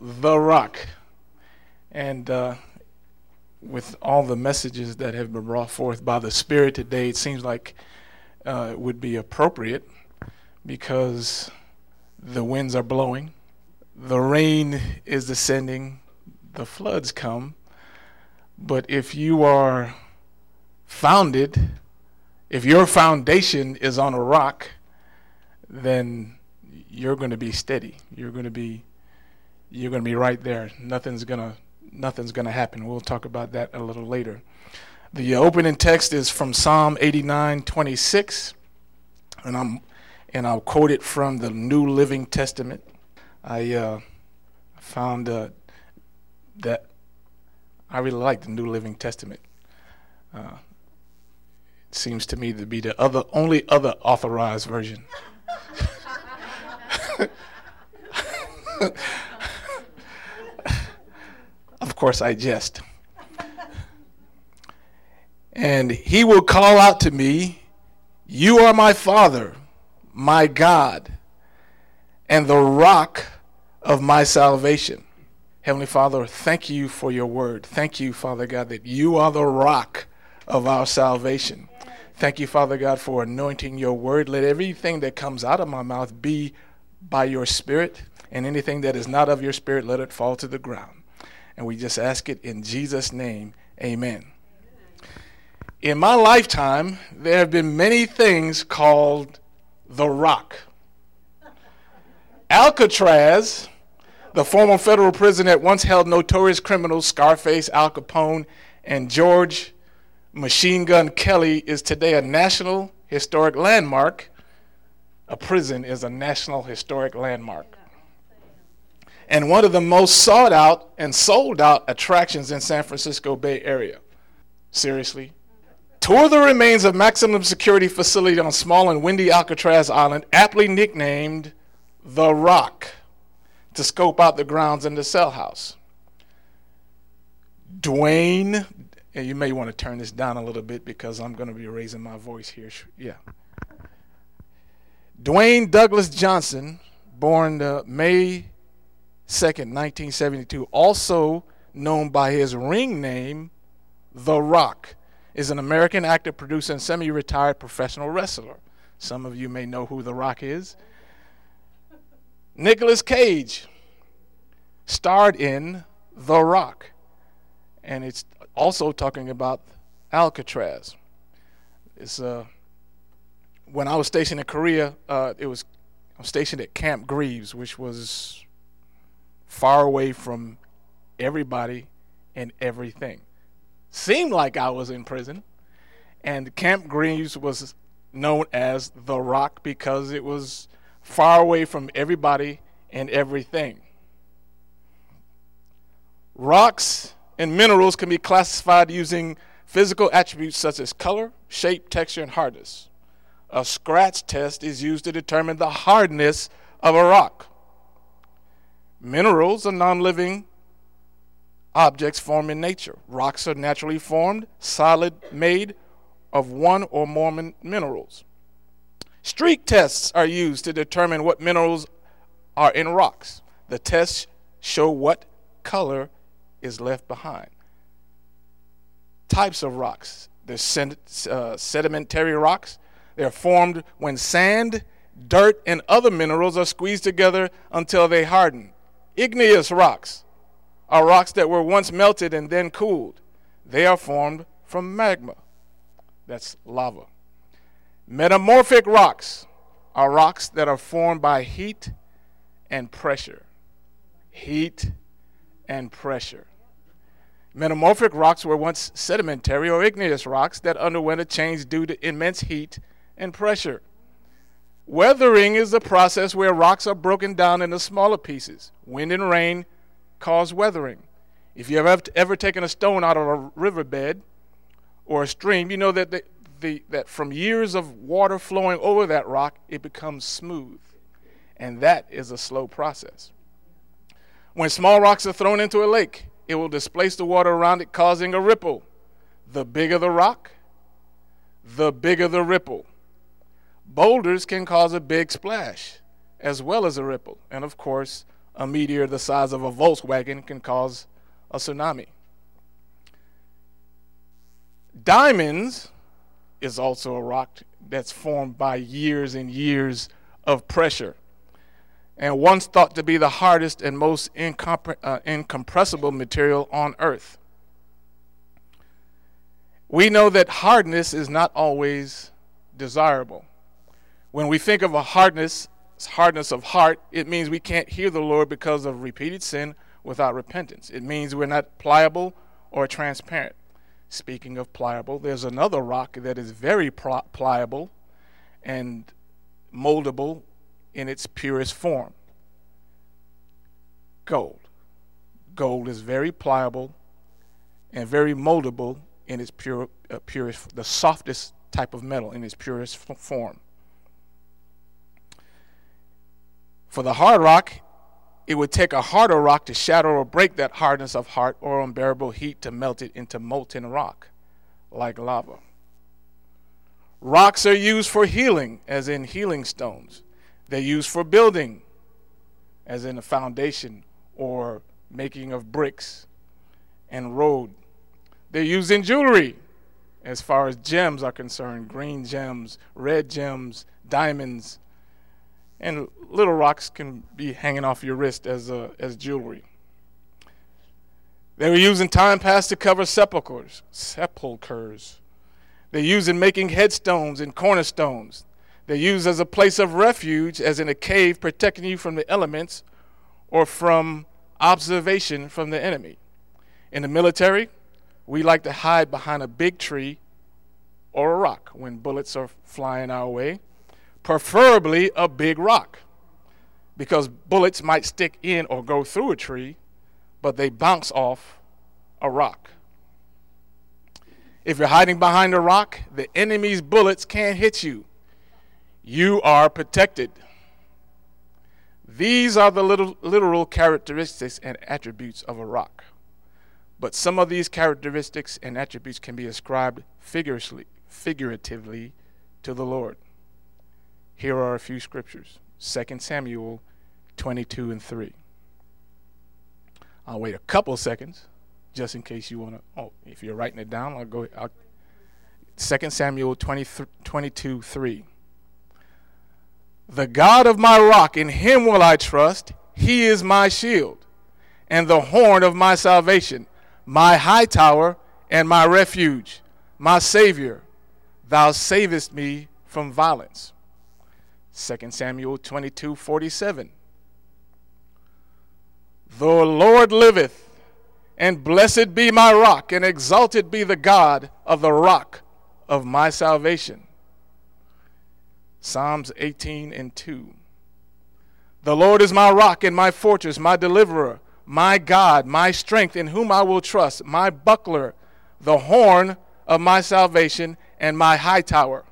The Rock. And uh, with all the messages that have been brought forth by the Spirit today, it seems like uh, it would be appropriate because the winds are blowing, the rain is descending, the floods come. But if you are founded, if your foundation is on a rock, then you're going to be steady. You're going to be you're going to be right there. Nothing's going to nothing's going to happen. We'll talk about that a little later. The opening text is from Psalm 89:26, and I'm and I'll quote it from the New Living Testament. I uh, found uh, that I really like the New Living Testament. Uh, it seems to me to be the other only other authorized version. of course, I jest. And he will call out to me, You are my Father, my God, and the rock of my salvation. Heavenly Father, thank you for your word. Thank you, Father God, that you are the rock of our salvation. Thank you, Father God, for anointing your word. Let everything that comes out of my mouth be by your spirit, and anything that is not of your spirit, let it fall to the ground. And we just ask it in Jesus' name. Amen. In my lifetime, there have been many things called the rock. Alcatraz, the former federal prison that once held notorious criminals Scarface, Al Capone, and George Machine Gun Kelly, is today a national historic landmark. A prison is a national historic landmark. And one of the most sought out and sold out attractions in San Francisco Bay Area. Seriously? Tour the remains of maximum security facility on small and windy Alcatraz Island, aptly nicknamed The Rock, to scope out the grounds in the cell house. Dwayne, and you may want to turn this down a little bit because I'm going to be raising my voice here. Yeah. Dwayne Douglas Johnson, born uh, May 2nd, 1972, also known by his ring name, The Rock is an American actor, producer, and semi retired professional wrestler. Some of you may know who The Rock is. Nicolas Cage starred in The Rock, and it's also talking about Alcatraz. It's uh, when I was stationed in Korea, uh, it was I was stationed at Camp Greaves, which was far away from everybody and everything seemed like I was in prison. And Camp Greaves was known as the Rock because it was far away from everybody and everything. Rocks and minerals can be classified using physical attributes such as color, shape, texture, and hardness. A scratch test is used to determine the hardness of a rock. Minerals are non living objects formed in nature. Rocks are naturally formed, solid, made of one or more min- minerals. Streak tests are used to determine what minerals are in rocks. The tests show what color is left behind. Types of rocks. There's sed- uh, sedimentary rocks. They're formed when sand, dirt, and other minerals are squeezed together until they harden. Igneous rocks are rocks that were once melted and then cooled. They are formed from magma. That's lava. Metamorphic rocks are rocks that are formed by heat and pressure. Heat and pressure. Metamorphic rocks were once sedimentary or igneous rocks that underwent a change due to immense heat and pressure. Weathering is the process where rocks are broken down into smaller pieces. Wind and rain cause weathering. If you have ever taken a stone out of a riverbed or a stream, you know that, the, the, that from years of water flowing over that rock, it becomes smooth. And that is a slow process. When small rocks are thrown into a lake, it will displace the water around it, causing a ripple. The bigger the rock, the bigger the ripple. Boulders can cause a big splash as well as a ripple. And of course, a meteor the size of a Volkswagen can cause a tsunami. Diamonds is also a rock that's formed by years and years of pressure and once thought to be the hardest and most incompre- uh, incompressible material on earth. We know that hardness is not always desirable. When we think of a hardness, hardness of heart, it means we can't hear the Lord because of repeated sin without repentance. It means we're not pliable or transparent. Speaking of pliable, there's another rock that is very pliable and moldable in its purest form gold. Gold is very pliable and very moldable in its pure, uh, purest, the softest type of metal in its purest form. For the hard rock, it would take a harder rock to shatter or break that hardness of heart or unbearable heat to melt it into molten rock, like lava. Rocks are used for healing, as in healing stones. They're used for building, as in a foundation or making of bricks and road. They're used in jewelry, as far as gems are concerned green gems, red gems, diamonds, and little rocks can be hanging off your wrist as, uh, as jewelry. They were used in time past to cover sepulchres. Sepulchres. They're used in making headstones and cornerstones. They're used as a place of refuge, as in a cave, protecting you from the elements or from observation from the enemy. In the military, we like to hide behind a big tree or a rock when bullets are flying our way, preferably a big rock, because bullets might stick in or go through a tree, but they bounce off a rock. If you're hiding behind a rock, the enemy's bullets can't hit you you are protected. These are the little, literal characteristics and attributes of a rock. But some of these characteristics and attributes can be ascribed figuratively, figuratively to the Lord. Here are a few scriptures 2 Samuel 22 and 3. I'll wait a couple seconds just in case you want to. Oh, if you're writing it down, I'll go. I'll, 2 Samuel 20, 22 3. The God of my rock, in him will I trust. He is my shield and the horn of my salvation, my high tower and my refuge, my Savior. Thou savest me from violence. 2 Samuel 22 47. The Lord liveth, and blessed be my rock, and exalted be the God of the rock of my salvation. Psalms 18 and 2. The Lord is my rock and my fortress, my deliverer, my God, my strength, in whom I will trust, my buckler, the horn of my salvation, and my high tower.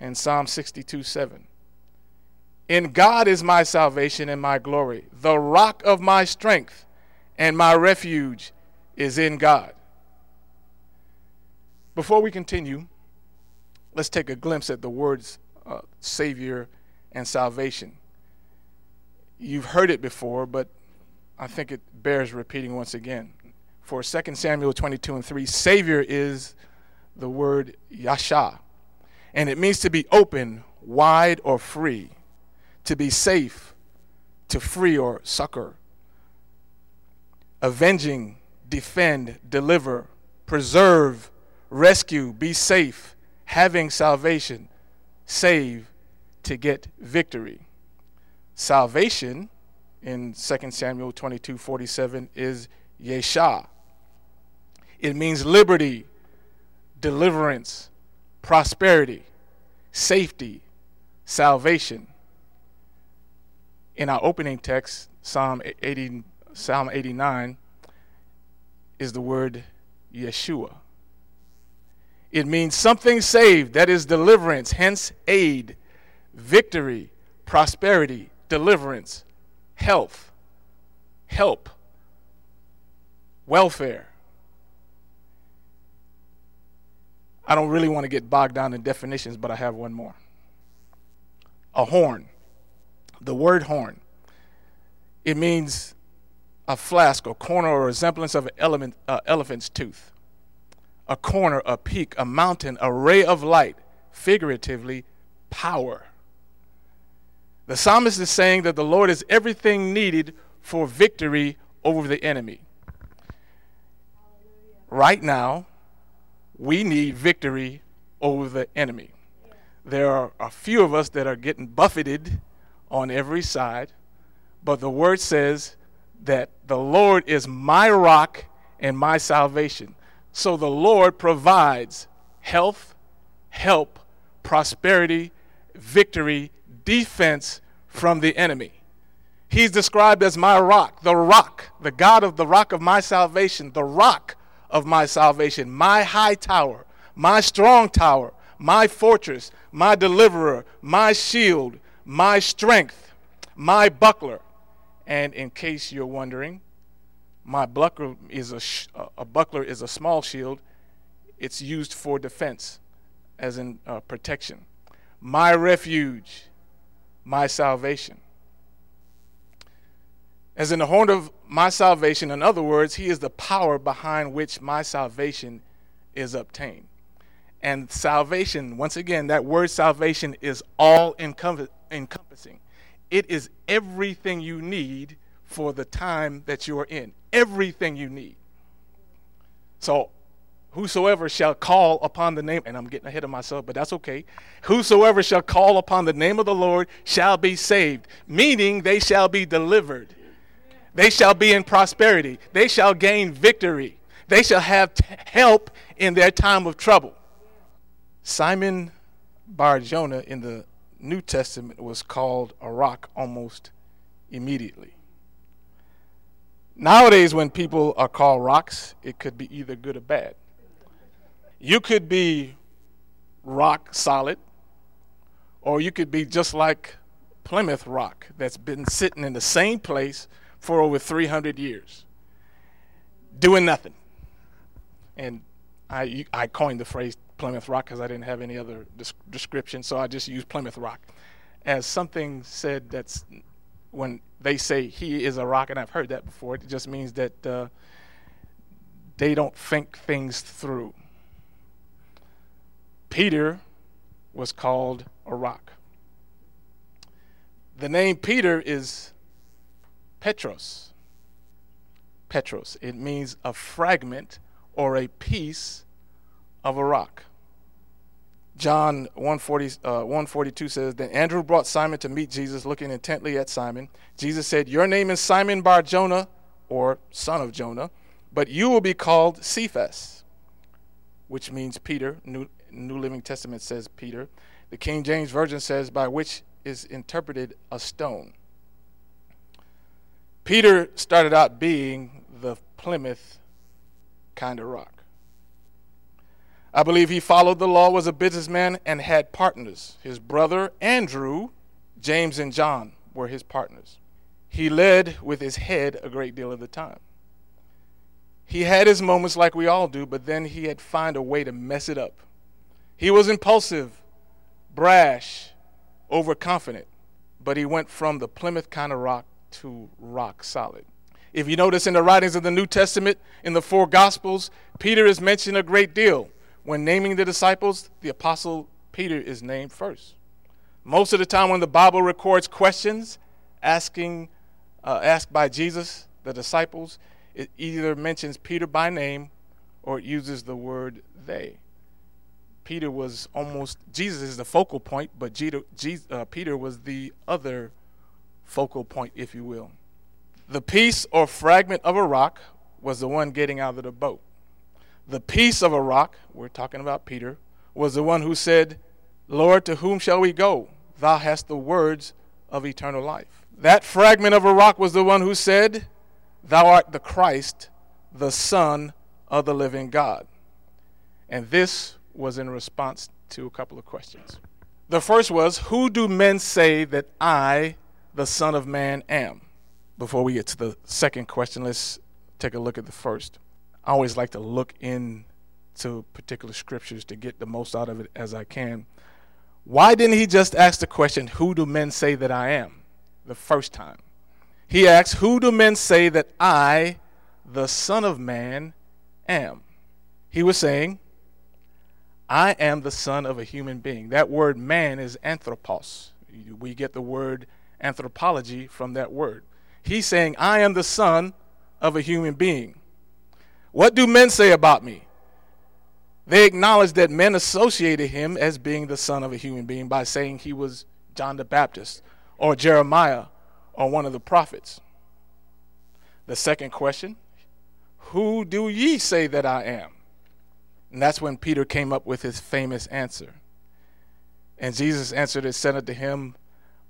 And Psalm 62 7. In God is my salvation and my glory. The rock of my strength and my refuge is in God. Before we continue, let's take a glimpse at the words uh, Savior and salvation. You've heard it before, but I think it bears repeating once again. For 2 Samuel 22 and 3, Savior is the word Yasha, and it means to be open, wide, or free, to be safe, to free or succor, avenging, defend, deliver, preserve, rescue, be safe, having salvation, save to get victory. Salvation in 2 Samuel 22 47 is Yeshua. It means liberty, deliverance, prosperity, safety, salvation. In our opening text, Psalm 80, Psalm 89 is the word Yeshua. It means something saved, that is deliverance, hence aid, victory, prosperity, deliverance, health, help, welfare. I don't really want to get bogged down in definitions, but I have one more. A horn. The word horn. It means a flask, a corner, or a resemblance of an element, uh, elephant's tooth. A corner, a peak, a mountain, a ray of light, figuratively, power. The psalmist is saying that the Lord is everything needed for victory over the enemy. Right now, we need victory over the enemy. There are a few of us that are getting buffeted on every side, but the word says that the Lord is my rock and my salvation. So the Lord provides health, help, prosperity, victory, defense from the enemy. He's described as my rock, the rock, the God of the rock of my salvation, the rock of my salvation, my high tower, my strong tower, my fortress, my deliverer, my shield, my strength, my buckler. And in case you're wondering, my buckler is a, sh- a buckler is a small shield. It's used for defense, as in uh, protection. My refuge, my salvation. As in the horn of my salvation, in other words, he is the power behind which my salvation is obtained. And salvation, once again, that word salvation is all encompassing. It is everything you need for the time that you are in. Everything you need. So, whosoever shall call upon the name, and I'm getting ahead of myself, but that's okay. Whosoever shall call upon the name of the Lord shall be saved, meaning they shall be delivered. They shall be in prosperity. They shall gain victory. They shall have t- help in their time of trouble. Simon Bar Jonah in the New Testament was called a rock almost immediately. Nowadays, when people are called rocks, it could be either good or bad. You could be rock solid, or you could be just like Plymouth Rock that's been sitting in the same place for over 300 years, doing nothing. And I, I coined the phrase Plymouth Rock because I didn't have any other description, so I just used Plymouth Rock as something said that's when they say he is a rock, and I've heard that before. It just means that uh, they don't think things through. Peter was called a rock. The name Peter is Petros. Petros. It means a fragment or a piece of a rock. John 140, uh, 142 says, Then Andrew brought Simon to meet Jesus, looking intently at Simon. Jesus said, Your name is Simon Bar Jonah, or son of Jonah, but you will be called Cephas, which means Peter. New, New Living Testament says Peter. The King James Version says, by which is interpreted a stone. Peter started out being the Plymouth kind of rock. I believe he followed the law, was a businessman, and had partners. His brother Andrew, James, and John were his partners. He led with his head a great deal of the time. He had his moments like we all do, but then he had found a way to mess it up. He was impulsive, brash, overconfident, but he went from the Plymouth kind of rock to rock solid. If you notice in the writings of the New Testament, in the four Gospels, Peter is mentioned a great deal. When naming the disciples, the Apostle Peter is named first. Most of the time, when the Bible records questions asking, uh, asked by Jesus, the disciples, it either mentions Peter by name or it uses the word they. Peter was almost, Jesus is the focal point, but uh, Peter was the other focal point, if you will. The piece or fragment of a rock was the one getting out of the boat the piece of a rock, we're talking about Peter, was the one who said, Lord, to whom shall we go? Thou hast the words of eternal life. That fragment of a rock was the one who said, Thou art the Christ, the Son of the living God. And this was in response to a couple of questions. The first was, Who do men say that I, the Son of Man, am? Before we get to the second question, let's take a look at the first. I always like to look into particular scriptures to get the most out of it as I can. Why didn't he just ask the question, Who do men say that I am? the first time? He asks, Who do men say that I, the Son of Man, am? He was saying, I am the son of a human being. That word man is anthropos. We get the word anthropology from that word. He's saying, I am the son of a human being. What do men say about me? They acknowledge that men associated him as being the son of a human being by saying he was John the Baptist or Jeremiah or one of the prophets. The second question Who do ye say that I am? And that's when Peter came up with his famous answer. And Jesus answered and said unto him,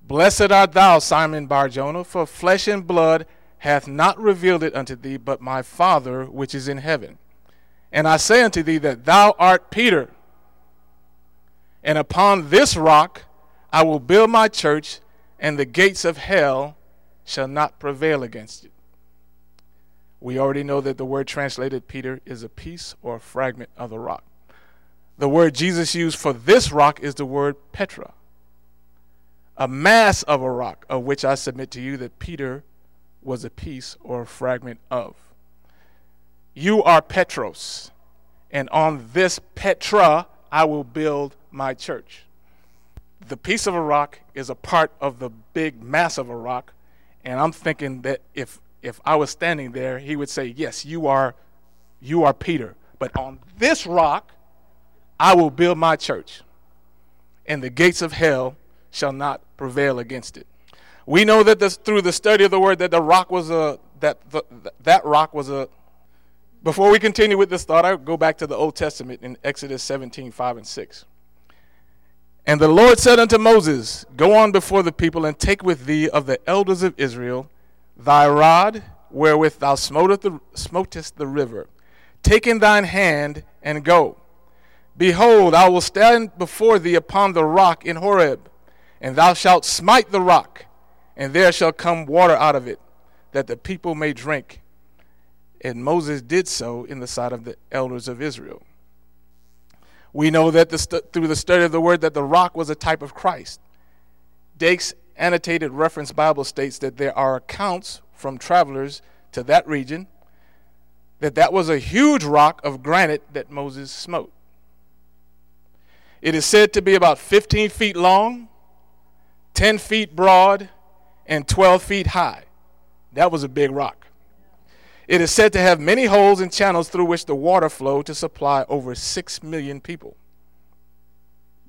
Blessed art thou, Simon Barjona, for flesh and blood hath not revealed it unto thee, but my Father which is in heaven. And I say unto thee that thou art Peter, and upon this rock I will build my church, and the gates of hell shall not prevail against it. We already know that the word translated Peter is a piece or a fragment of the rock. The word Jesus used for this rock is the word Petra, a mass of a rock, of which I submit to you that Peter was a piece or a fragment of. You are Petros, and on this Petra I will build my church. The piece of a rock is a part of the big mass of a rock, and I'm thinking that if if I was standing there, he would say, "Yes, you are you are Peter, but on this rock I will build my church, and the gates of hell shall not prevail against it." We know that this, through the study of the word that the rock was a that the, that rock was a before we continue with this thought, I go back to the Old Testament in Exodus 17, 5 and 6. And the Lord said unto Moses, Go on before the people and take with thee of the elders of Israel thy rod wherewith thou smotest the, smotest the river. Take in thine hand and go. Behold, I will stand before thee upon the rock in Horeb, and thou shalt smite the rock, and there shall come water out of it, that the people may drink. And Moses did so in the sight of the elders of Israel. We know that the st- through the study of the word that the rock was a type of Christ. Dake's annotated reference Bible states that there are accounts from travelers to that region that that was a huge rock of granite that Moses smote. It is said to be about 15 feet long, 10 feet broad, and 12 feet high. That was a big rock. It is said to have many holes and channels through which the water flowed to supply over 6 million people.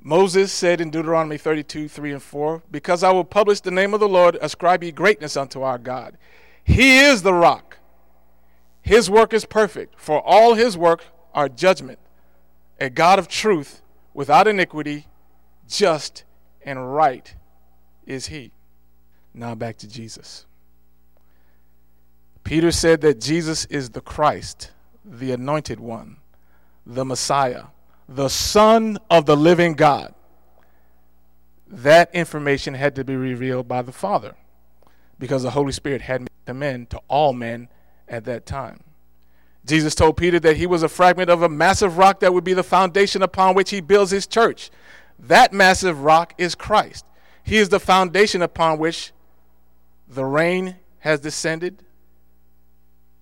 Moses said in Deuteronomy 32, 3 and 4, Because I will publish the name of the Lord, ascribe ye greatness unto our God. He is the rock. His work is perfect, for all his work are judgment. A God of truth, without iniquity, just and right is he. Now back to Jesus. Peter said that Jesus is the Christ, the anointed one, the Messiah, the Son of the living God. That information had to be revealed by the Father because the Holy Spirit had come in to all men at that time. Jesus told Peter that he was a fragment of a massive rock that would be the foundation upon which he builds his church. That massive rock is Christ. He is the foundation upon which the rain has descended,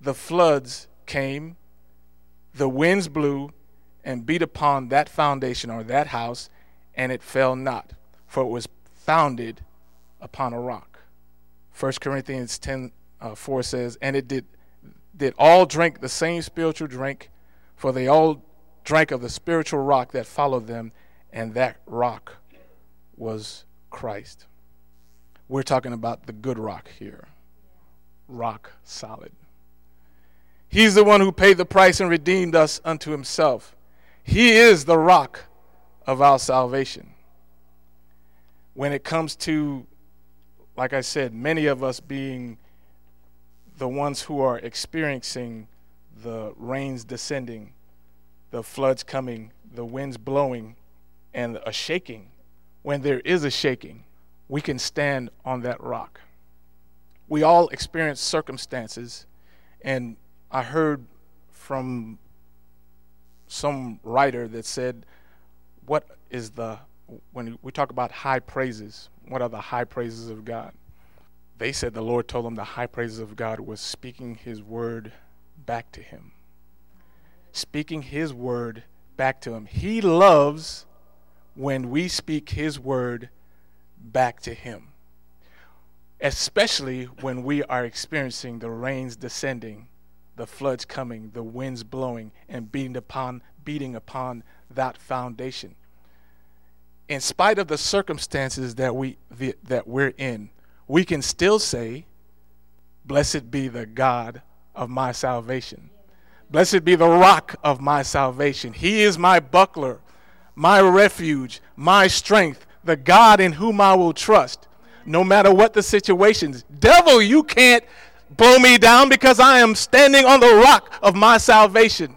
the floods came, the winds blew and beat upon that foundation or that house, and it fell not, for it was founded upon a rock. 1 Corinthians 10 uh, 4 says, And it did, did all drink the same spiritual drink, for they all drank of the spiritual rock that followed them, and that rock was Christ. We're talking about the good rock here. Rock solid. He's the one who paid the price and redeemed us unto himself. He is the rock of our salvation. When it comes to, like I said, many of us being the ones who are experiencing the rains descending, the floods coming, the winds blowing, and a shaking, when there is a shaking, we can stand on that rock. We all experience circumstances, and I heard from some writer that said, What is the, when we talk about high praises, what are the high praises of God? they said the Lord told them the high praises of God was speaking his word back to him. Speaking his word back to him. He loves when we speak his word back to him, especially when we are experiencing the rains descending, the floods coming, the winds blowing, and beating upon, beating upon that foundation. In spite of the circumstances that we that we're in, we can still say, Blessed be the God of my salvation. Blessed be the rock of my salvation. He is my buckler, my refuge, my strength, the God in whom I will trust, no matter what the situations. Devil, you can't blow me down because I am standing on the rock of my salvation.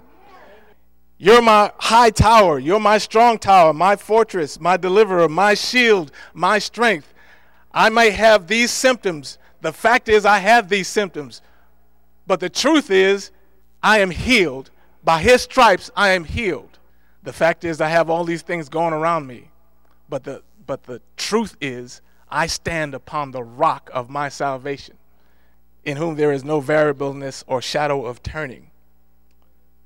You're my high tower. You're my strong tower, my fortress, my deliverer, my shield, my strength. I may have these symptoms. The fact is, I have these symptoms. But the truth is, I am healed. By his stripes, I am healed. The fact is, I have all these things going around me. But the, but the truth is, I stand upon the rock of my salvation, in whom there is no variableness or shadow of turning.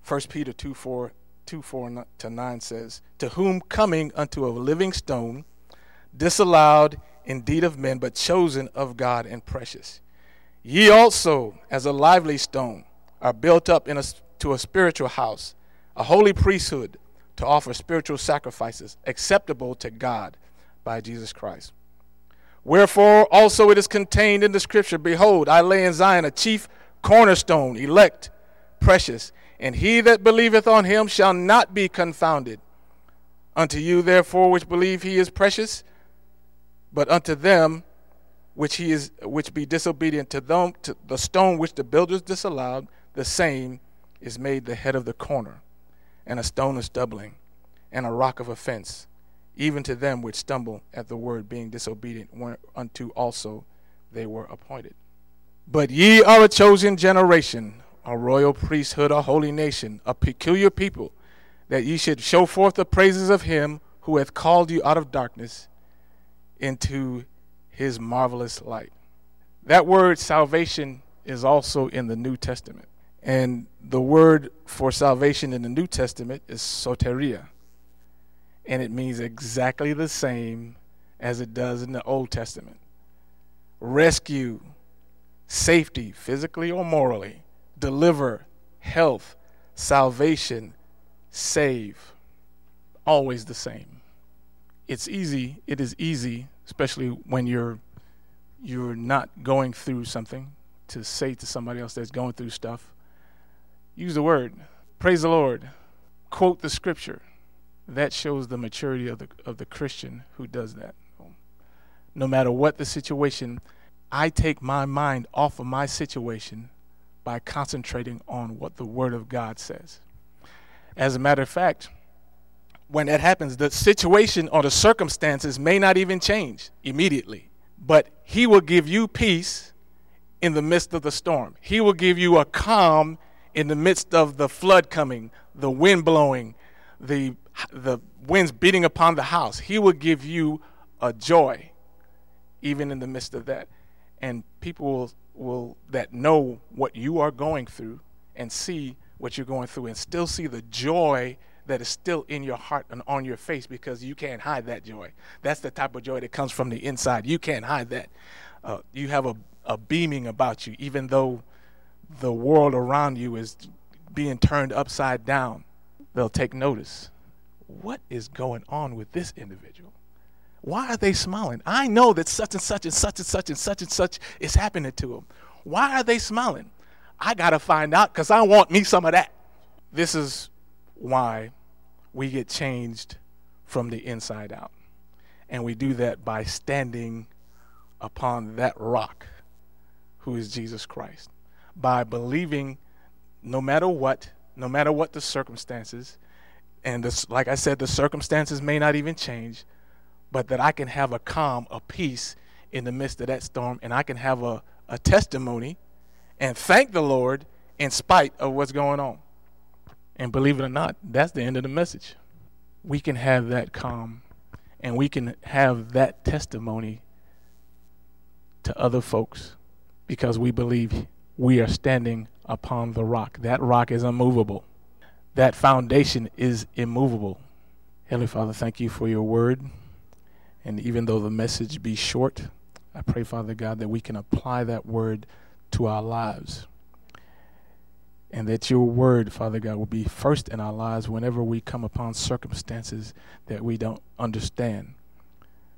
1 Peter 2 4, 2 4 to 9 says, To whom coming unto a living stone, disallowed indeed of men, but chosen of God and precious. Ye also, as a lively stone, are built up in a, to a spiritual house, a holy priesthood, to offer spiritual sacrifices acceptable to God by Jesus Christ. Wherefore also it is contained in the scripture Behold, I lay in Zion a chief cornerstone, elect, precious, and he that believeth on him shall not be confounded. Unto you, therefore, which believe he is precious, but unto them which he is which be disobedient to them to the stone which the builders disallowed, the same is made the head of the corner, and a stone of stumbling, and a rock of offense, even to them which stumble at the word, being disobedient, unto also they were appointed. But ye are a chosen generation, a royal priesthood, a holy nation, a peculiar people, that ye should show forth the praises of him who hath called you out of darkness into his marvelous light. That word salvation is also in the New Testament. And the word for salvation in the New Testament is soteria. And it means exactly the same as it does in the Old Testament rescue, safety, physically or morally, deliver, health, salvation, save. Always the same it's easy. It is easy, especially when you're you're not going through something, to say to somebody else that's going through stuff. Use the word. Praise the Lord. Quote the scripture. That shows the maturity of the of the Christian who does that. No matter what the situation, I take my mind off of my situation by concentrating on what the Word of God says. As a matter of fact, when that happens, the situation or the circumstances may not even change immediately, but He will give you peace in the midst of the storm. He will give you a calm in the midst of the flood coming, the wind blowing, the, the winds beating upon the house. He will give you a joy even in the midst of that. And people will, will that know what you are going through and see what you're going through and still see the joy that is still in your heart and on your face because you can't hide that joy. That's the type of joy that comes from the inside. You can't hide that. Uh, you have a, a beaming about you, even though the world around you is being turned upside down. They'll take notice. What is going on with this individual? Why are they smiling? I know that such and such and such and such and such and such is happening to them. Why are they smiling? I got to find out because I want me some of that. This is why we get changed from the inside out. And we do that by standing upon that rock, who is Jesus Christ. By believing no matter what, no matter what the circumstances, and this, like I said, the circumstances may not even change, but that I can have a calm, a peace in the midst of that storm, and I can have a, a testimony and thank the Lord in spite of what's going on. And believe it or not, that's the end of the message. We can have that calm and we can have that testimony to other folks because we believe we are standing upon the rock. That rock is unmovable, that foundation is immovable. Heavenly Father, thank you for your word. And even though the message be short, I pray, Father God, that we can apply that word to our lives. And that your word, Father God, will be first in our lives whenever we come upon circumstances that we don't understand.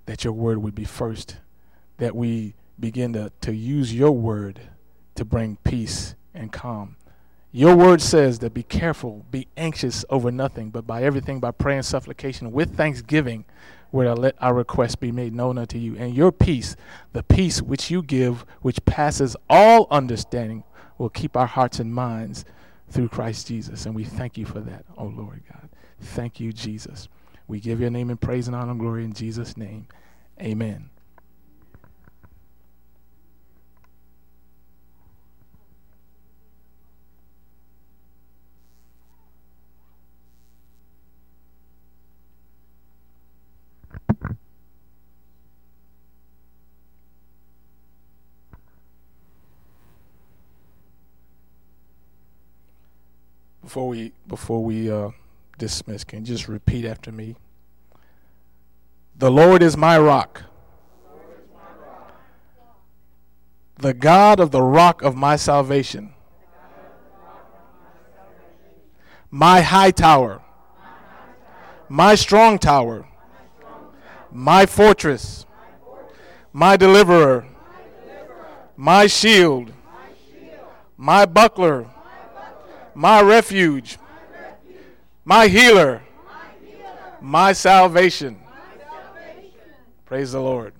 That your word would be first. That we begin to, to use your word to bring peace and calm. Your word says that be careful, be anxious over nothing, but by everything, by prayer and supplication, with thanksgiving, where I let our requests be made known unto you. And your peace, the peace which you give, which passes all understanding, will keep our hearts and minds through Christ Jesus. And we thank you for that, oh Lord God. Thank you, Jesus. We give your name and praise and honor and glory in Jesus' name. Amen. Before we before we uh, dismiss, can you just repeat after me? The Lord is my rock. The God of the rock of my salvation. My high tower. My strong tower. My fortress. My deliverer. My shield. My buckler my refuge, my healer, my salvation. Praise the Lord.